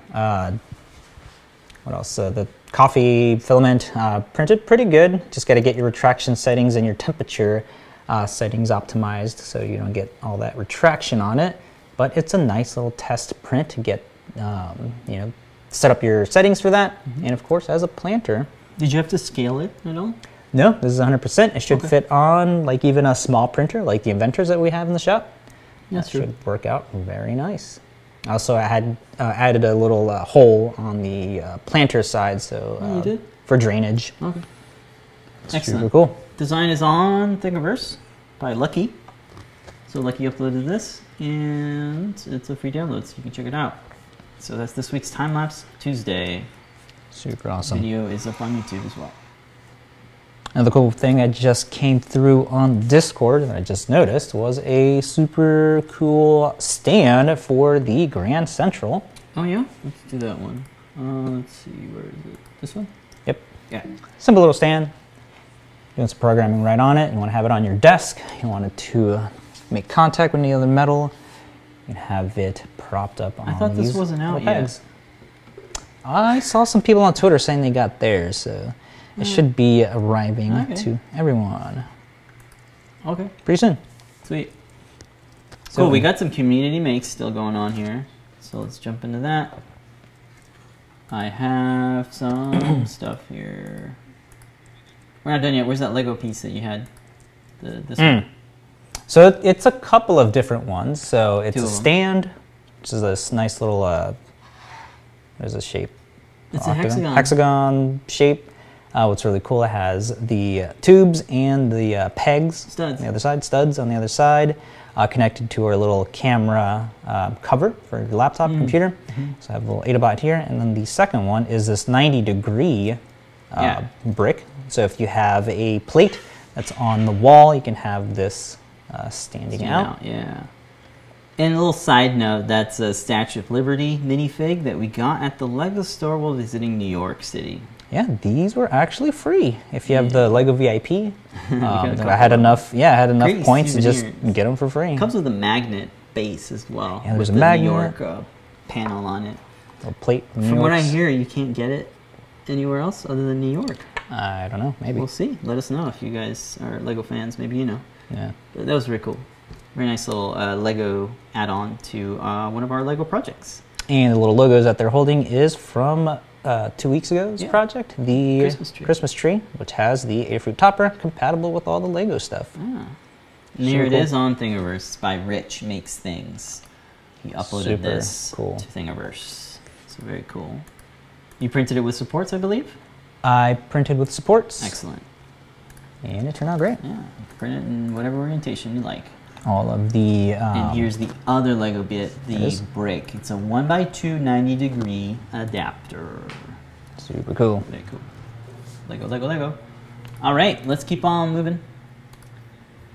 What else? Uh, the coffee filament uh, printed pretty good. Just got to get your retraction settings and your temperature uh, settings optimized so you don't get all that retraction on it. But it's a nice little test print to get, um, you know, set up your settings for that, and of course, as a planter. Did you have to scale it at all? No, this is 100%. It should Okay. fit on like even a small printer, like the inventors that we have in the shop. That's that true. should work out very nice. Also, I had uh, added a little uh, hole on the uh, planter side, so Oh, uh, did? for drainage. Okay. It's Excellent. Super cool. Design is on Thingiverse by Lucky. So Lucky uploaded this, and it's a free download, so you can check it out. So that's this week's time lapse Tuesday. Super awesome. Video is up on YouTube as well. Another cool thing that just came through on Discord that I just noticed was a super cool stand for the Grand Central. Oh yeah, let's do that one. Uh, let's see, where is it? This one? Yep. Yeah. Simple little stand. Doing some programming right on it. You want to have it on your desk. You want it to uh, make contact with any other metal. You can have it propped up on these. I thought this wasn't out yet. I saw some people on Twitter saying they got theirs, so it should be arriving Okay. to everyone Okay, pretty soon. sweet. So- cool. We got some community makes still going on here, so let's jump into that. I have some stuff here. We're not done yet. Where's that Lego piece that you had? The this Mm. one. So it, it's a couple of different ones. So it's Two a stand, which is this nice little. Uh, there's a shape. It's a hexagon. Hexagon shape. Uh, what's really cool, it has the tubes and the uh, pegs Studs. on the other side, studs on the other side, uh, connected to our little camera uh, cover for your laptop Mm. computer. Mm-hmm. So I have a little Adabot here, and then the second one is this 90 degree uh, Yeah. brick. So if you have a plate that's on the wall, you can have this uh, standing out. out, Yeah. And a little side note, that's a Statue of Liberty minifig that we got at the Lego store while visiting New York City. Yeah, these were actually free. If you have the Lego VIP, um, I had enough. Yeah, I had enough Great points to just get them for free. It comes with a magnet base as well. Yeah, there's with a the magnet. New York uh, panel on it. A plate. from From what I hear, you can't get it anywhere else other than New York. I don't know. Maybe. We'll see. Let us know if you guys are Lego fans. Maybe you know. Yeah. But that was very cool. Very nice little uh, Lego add-on to uh, one of our Lego projects. And the little logos that they're holding is from uh, two weeks ago's Yeah. project, the Christmas tree. Christmas tree, which has the Adafruit topper, compatible with all the Lego stuff. Ah. And here it Super is on Thingiverse by Rich Makes Things. He uploaded Super this cool. to Thingiverse. So very cool. You printed it with supports, I believe. I printed with supports, Excellent. and it turned out great. Yeah, print it in whatever orientation you like. All of the um, And here's the other Lego bit, the brick. It's a 1 by 2 90 degree adapter. super cool. Very cool. Lego, Lego, Lego. All right, let's keep on moving.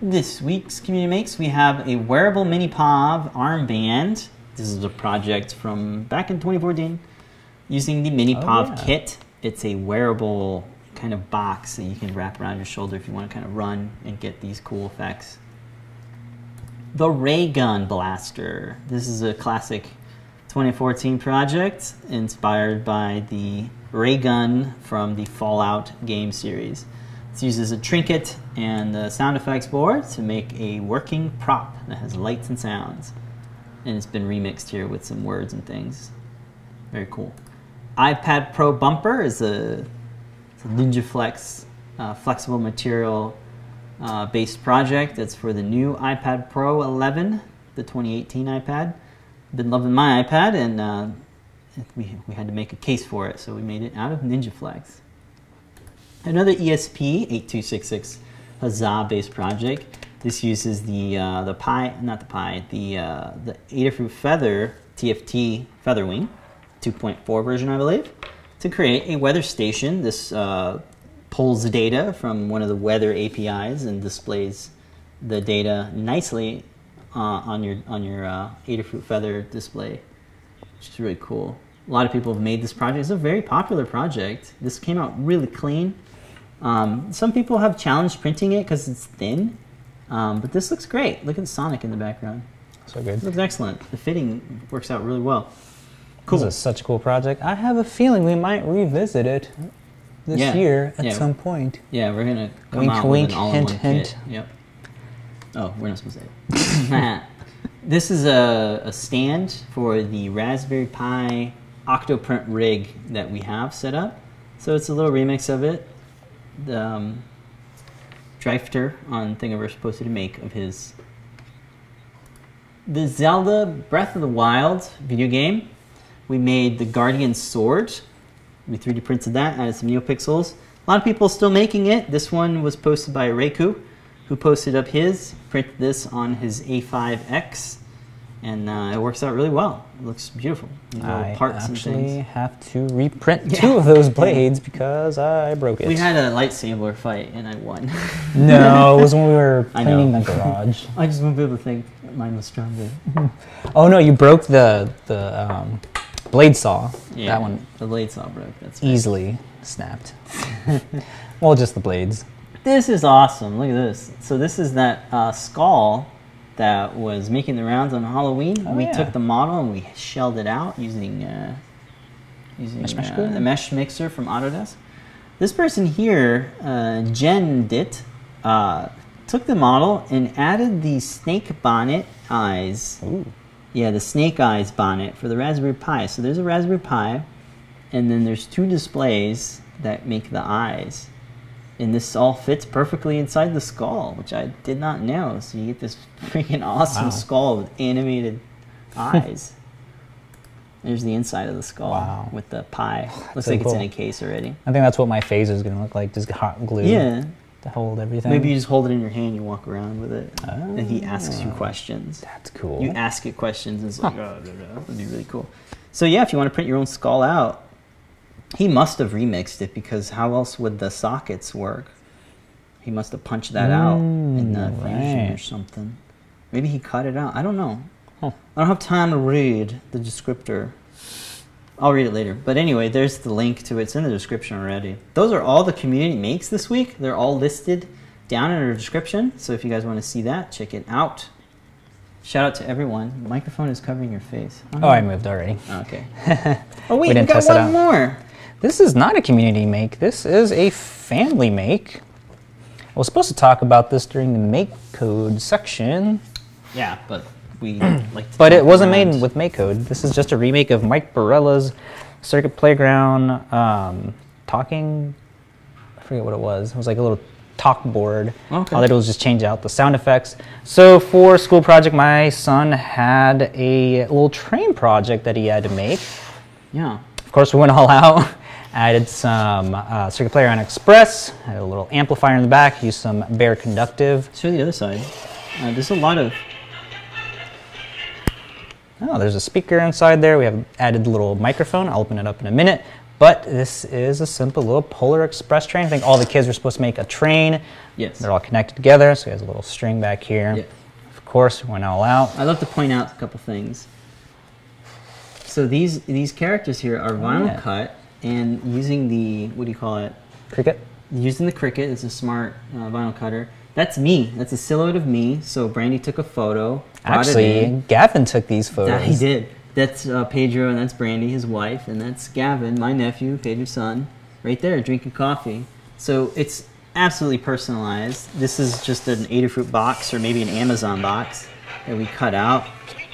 This week's community makes we have a wearable mini POV armband. This is a project from back in 2014 using the mini Oh, POV yeah. kit. It's a wearable kind of box that you can wrap around your shoulder if you want to kind of run and get these cool effects. The Ray Gun Blaster. This is a classic 2014 project inspired by the ray gun from the Fallout game series. It uses a trinket and the sound effects board to make a working prop that has lights and sounds. And it's been remixed here with some words and things. Very cool. iPad Pro bumper is a, a Ninja uh, flexible material uh, based project. That's for the new iPad Pro 11, the 2018 iPad. Been loving my iPad, and uh, we, we had to make a case for it, so we made it out of Ninja Flex. Another E ESP 8266 Huzzah based project. This uses the uh, the Pi, not the Pi, the uh, the Adafruit Feather TFT Featherwing 2.4 version, I believe, to create a weather station. This uh, pulls data from one of the weather APIs and displays the data nicely uh, on your on your uh, Adafruit Feather display, which is really cool. A lot of people have made this project. It's a very popular project. This came out really clean. Um, some people have challenged printing it because it's thin, um, but this looks great. Look at the Sonic in the background. So good. It looks excellent. The fitting works out really well. Cool. This is such a cool project. I have a feeling we might revisit it this Yeah. year at Yeah. some point. Yeah, we're gonna come Wink, out wink, with an hint, hint. kit. Yep. Oh, we're not supposed to say. it. this is a, a stand for the Raspberry Pi Octoprint rig that we have set up. So it's a little remix of it. The um, Drifter on Thingiverse posted a make of his. The Zelda Breath of the Wild video game. We made the Guardian Sword. We 3D printed that, added some NeoPixels. A lot of people still making it. This one was posted by Reiku, who posted up his, printed this on his A5X, and uh, it works out really well. It looks beautiful. I actually have to reprint Yeah. two of those blades because I broke it. We had a lightsaber fight, and I won. no, it was when we were cleaning the garage. I just want people to think mine was stronger. Oh no, you broke the the um, blade saw. Yeah, That one The blade saw broke. That's right. easily snapped. well, just the blades. This is awesome. Look at this. So this is that uh, skull that was making the rounds on Halloween. Oh, we yeah. took the model and we shelled it out using uh, using Mesh Mesh uh, Glue? the mesh mixer from Autodesk. This person here, uh, Jen Dit, uh, took the model and added the snake bonnet eyes. Ooh. Yeah, the snake eyes bonnet for the Raspberry Pi. So there's a Raspberry Pi, and then there's two displays that make the eyes. And this all fits perfectly inside the skull, which I did not know. So you get this freaking awesome Wow. skull with animated eyes. There's the inside of the skull Wow. with the Pi. Looks so like it's in a case already. I think that's what my phase is gonna look like. Just hot glue Yeah. To hold everything. Maybe you just hold it in your hand, you walk around with it, and he asks you questions. that's cool. You ask it questions, and it's like, oh, blah. that'd be really cool. So yeah, if you want to print your own skull out, he must have remixed it because how else would the sockets work? He must have punched that out in the Mm, fusion or something. Maybe he cut it out. I don't know. Huh. I don't have time to read the descriptor. I'll read it later. But anyway, there's the link to it. It's in the description already. Those are all the community makes this week. They're all listed down in our description. So if you guys want to see that, check it out. Shout out to everyone. The microphone is covering your face. Oh, I moved already. Oh, okay. oh wait, we, didn't got one out. more. This is not a community make. This is a family make. I was supposed to talk about this during the make code section, Yeah, but we like. But it wasn't around. made with MakeCode. This is just a remake of Mike Barela's Circuit Playground um, talking. I forget what it was. It was like a little talk board. Okay. All they did was just change out the sound effects. So for school project, my son had a little train project that he had to make. Yeah. Of course, we went all out, added some uh, Circuit Playground Express, had a little amplifier in the back, used some bare conductive. Show the other side. Uh, there's a lot of. Oh, there's a speaker inside there. We have added a little microphone. I'll open it up in a minute. But this is a simple little Polar Express train. I think all the kids were supposed to make a train. Yes. They're all connected together, so he has a little string back here. Yeah. Of course, we went all out. I love to point out a couple things. So these these characters here are vinyl yeah. cut, and using the what do you call it? Cricut. Using the Cricut, it's a smart uh, vinyl cutter. That's me. That's a silhouette of me. So Brandy took a photo. Actually. Gavin took these photos. That he did. That's uh, Pedro, and that's Brandy, his wife, and that's Gavin, my nephew, Pedro's son, right there drinking coffee. So it's absolutely personalized. This is just an Adafruit box or maybe an Amazon box that we cut out,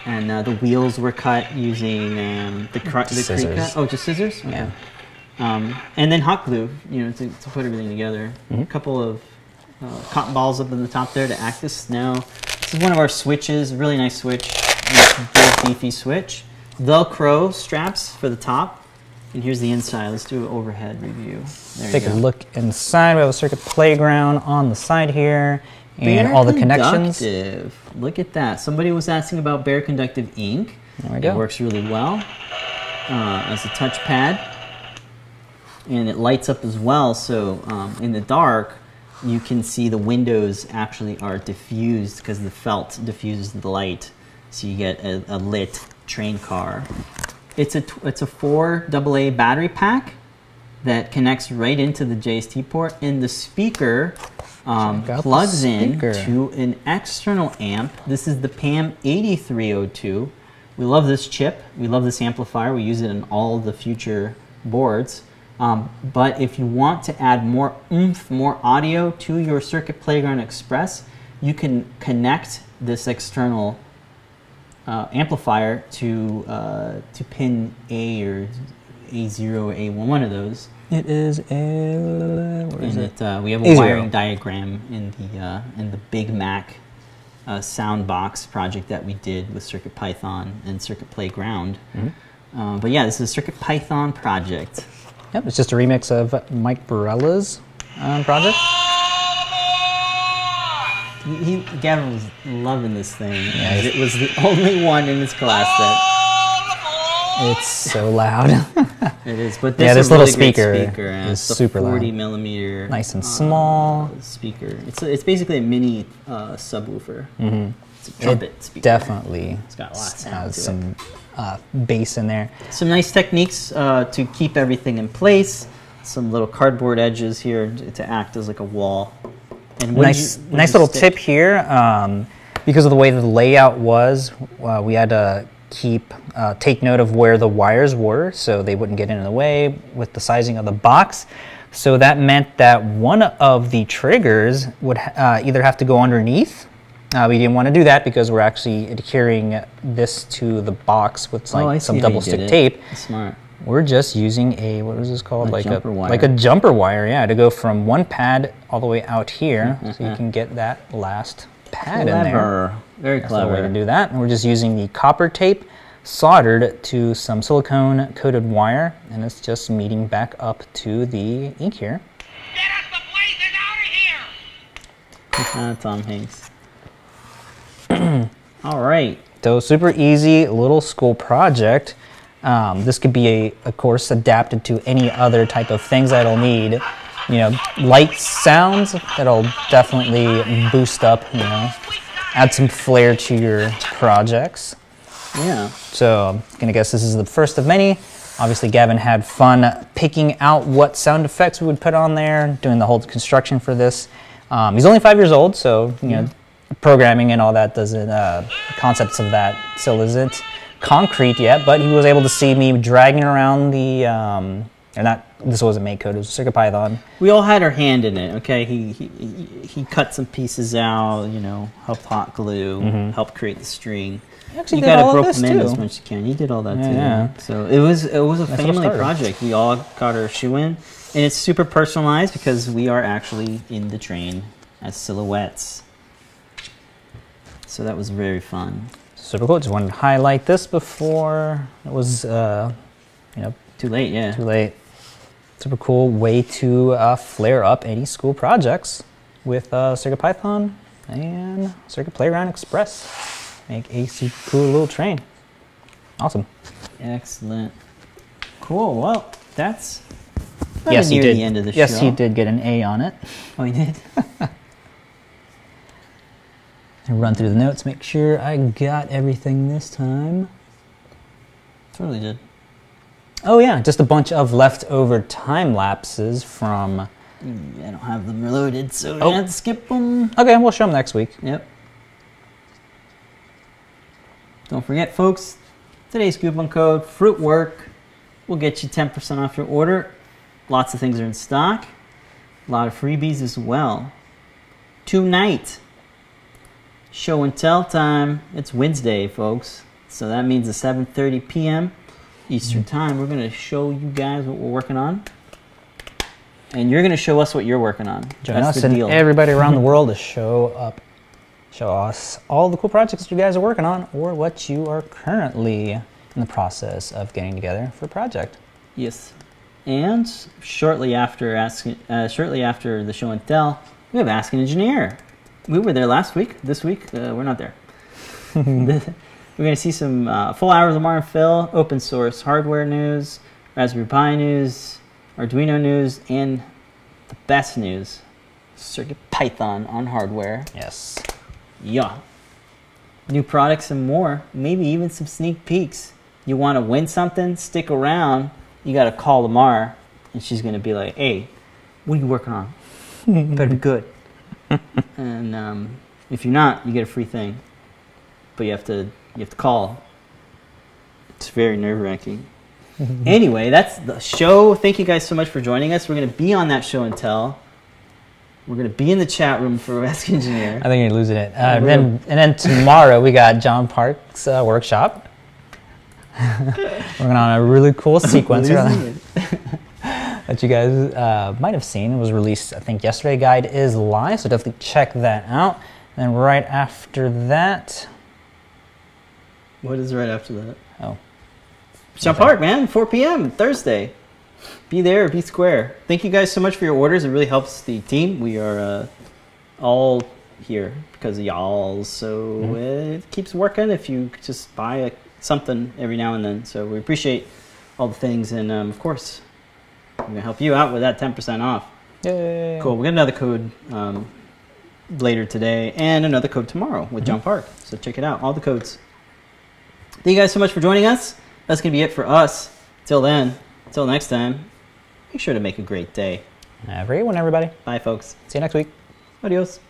and uh, the wheels were cut using um, the, cr- the Scissors. Oh, just scissors. Okay. Yeah. Um, and then hot glue, you know, to, to put everything together. Mm-hmm. A couple of uh, cotton balls up in the top there to act as snow. This is one of our switches, really nice switch, nice big beefy switch. Velcro straps for the top, and here's the inside. Let's do an overhead review. There Take a look inside. We have a circuit playground on the side here, and Bare all the connections. conductive. Look at that. Somebody was asking about bare conductive ink. There we go. It works really well uh, as a touchpad, and it lights up as well. So um, in the dark, you can see the windows actually are diffused because the felt diffuses the light, so you get a, a lit train car. It's a it's a four AA battery pack that connects right into the JST port, and the speaker um, Check out the plugs in to an external amp. This is the PAM 8302. We love this chip. We love this amplifier. We use it in all the future boards. Um, but if you want to add more oomph, more audio to your Circuit Playground Express, you can connect this external uh, amplifier to uh, to pin A or A zero or A one, one of those. It is a. Where is And it? it, uh, we have a A wiring diagram in the uh, in the Big Mac uh, Soundbox project that we did with Circuit Python and Circuit Playground. Mm-hmm. Uh, but yeah, this is a Circuit Python project. Yep, it's just a remix of Mike Barela's um, project. He, he, Gavin was loving this thing. Yeah, it was the only one in his class that It's so loud. it is. But this Yeah, is this a little really great speaker speaker is super loud. 40 millimeter, Nice and uh, small. speaker. It's a, it's basically a mini uh, subwoofer. Mm-hmm. It's a trumpet speaker. Definitely It's got a lot of sound has to it. Uh, bass in there. Some nice techniques uh, to keep everything in place. Some little cardboard edges here to, to act as like a wall. And nice, you- nice little stick? tip here. Um, because of the way the layout was, uh, we had to keep uh, take note of where the wires were, so they wouldn't get in the way with the sizing of the box. So that meant that one of the triggers would uh, either have to go underneath. Uh, we didn't want to do that because we're actually adhering this to the box with like oh, some see how you double did stick it. tape. Smart. We're just using a what is this called? A like jumper a wire. like a jumper wire, yeah, to go from one pad all the way out here, so Mm-hmm. you can get that last pad in there. Clever. Very That's the way to do that. And we're just using the copper tape soldered to some silicone coated wire, and it's just meeting back up to the ink here. Get us the blazes out of here! Tom Hanks. All right. So super easy little school project. Um, this could be a, of course, adapted to any other type of things that it'll need. You know, light sounds that'll definitely boost up. You know, add some flair to your projects. Yeah. So I'm gonna guess this is the first of many. Obviously, Gavin had fun picking out what sound effects we would put on there, doing the whole construction for this. Um, he's only five years old, so you know, programming and all that doesn't uh, concepts of that still isn't concrete yet. But he was able to see me dragging around the, um, or not. This wasn't MakeCode; it was CircuitPython. We all had our hand in it, okay? He, he, he, cut some pieces out, you know, helped hot glue, helped create the string. He actually you did gotta all of broke them in as much as you can. You did all that Yeah, too. yeah. So it was it was a little family project. We all got our shoe in, and it's super personalized because we are actually in the train as silhouettes. So that was very fun. Super cool. Just wanted to highlight this before it was, uh, you know, Too late, yeah. Too late. Super cool way to uh, flare up any school projects with uh, CircuitPython and Circuit Playground Express. Make a super cool little train. Awesome. Excellent. Cool. Well, that's yes, near did. the end of the yes, show. you did get an A on it. Oh, he did. And run through the notes, make sure I got everything this time. totally did. Oh yeah, just a bunch of leftover time lapses from. I don't have them reloaded, so Oh. To skip them. Okay, we'll show them next week. Yep. Don't forget, folks, today's coupon code FRUITWORK will get you 10% off your order. Lots of things are in stock. A lot of freebies as well. Tonight, show and tell time. It's Wednesday, folks. So that means at 7:30 p.m. Eastern Time, we're going to show you guys what we're working on. And you're going to show us what you're working on. Join That's us and deal. everybody around the world to show up, show us all the cool projects you guys are working on or what you are currently in the process of getting together for a project. Yes, and shortly after asking, uh, shortly after the show and tell, we have Ask an Engineer. We were there last week. This week, uh, we're not there. we're going to see some uh, full hours of Martin Phil, open source hardware news, Raspberry Pi news, Arduino news, and the best news: Circuit Python on hardware. Yes. Yeah. New products and more. Maybe even some sneak peeks. You want to win something? Stick around. You got to call Limor, and she's going to be like, hey, what are you working on? Better be good. And um, if you're not, you get a free thing. But you have to you have to call. It's very nerve wracking. anyway, that's the show. Thank you guys so much for joining us. We're going to be on that show and tell We're gonna be in the chat room for Ask Engineer. I think you're losing it. Uh, we're then and then tomorrow we got John Park's uh, workshop. Working on a really cool sequence. That you guys uh, might have seen. It was released, I think, yesterday. Guide is live, so definitely check that out. And right after that, What is right after that? oh, John Park, man, 4 p.m. Thursday. Be there, be square. Thank you guys so much for your orders. It really helps the team. We are uh, all here because of y'all. So it keeps working if you just buy a, something every now and then. So we appreciate all the things. And um, of course, going to help you out with that 10% off. yay! Cool. We got another code um, later today and another code tomorrow with John Park. So check it out. All the codes. Thank you guys so much for joining us. That's going to be it for us. Till then, till next time, make sure to make a great day. Have a great one, everybody. Bye, folks. See you next week. Adios.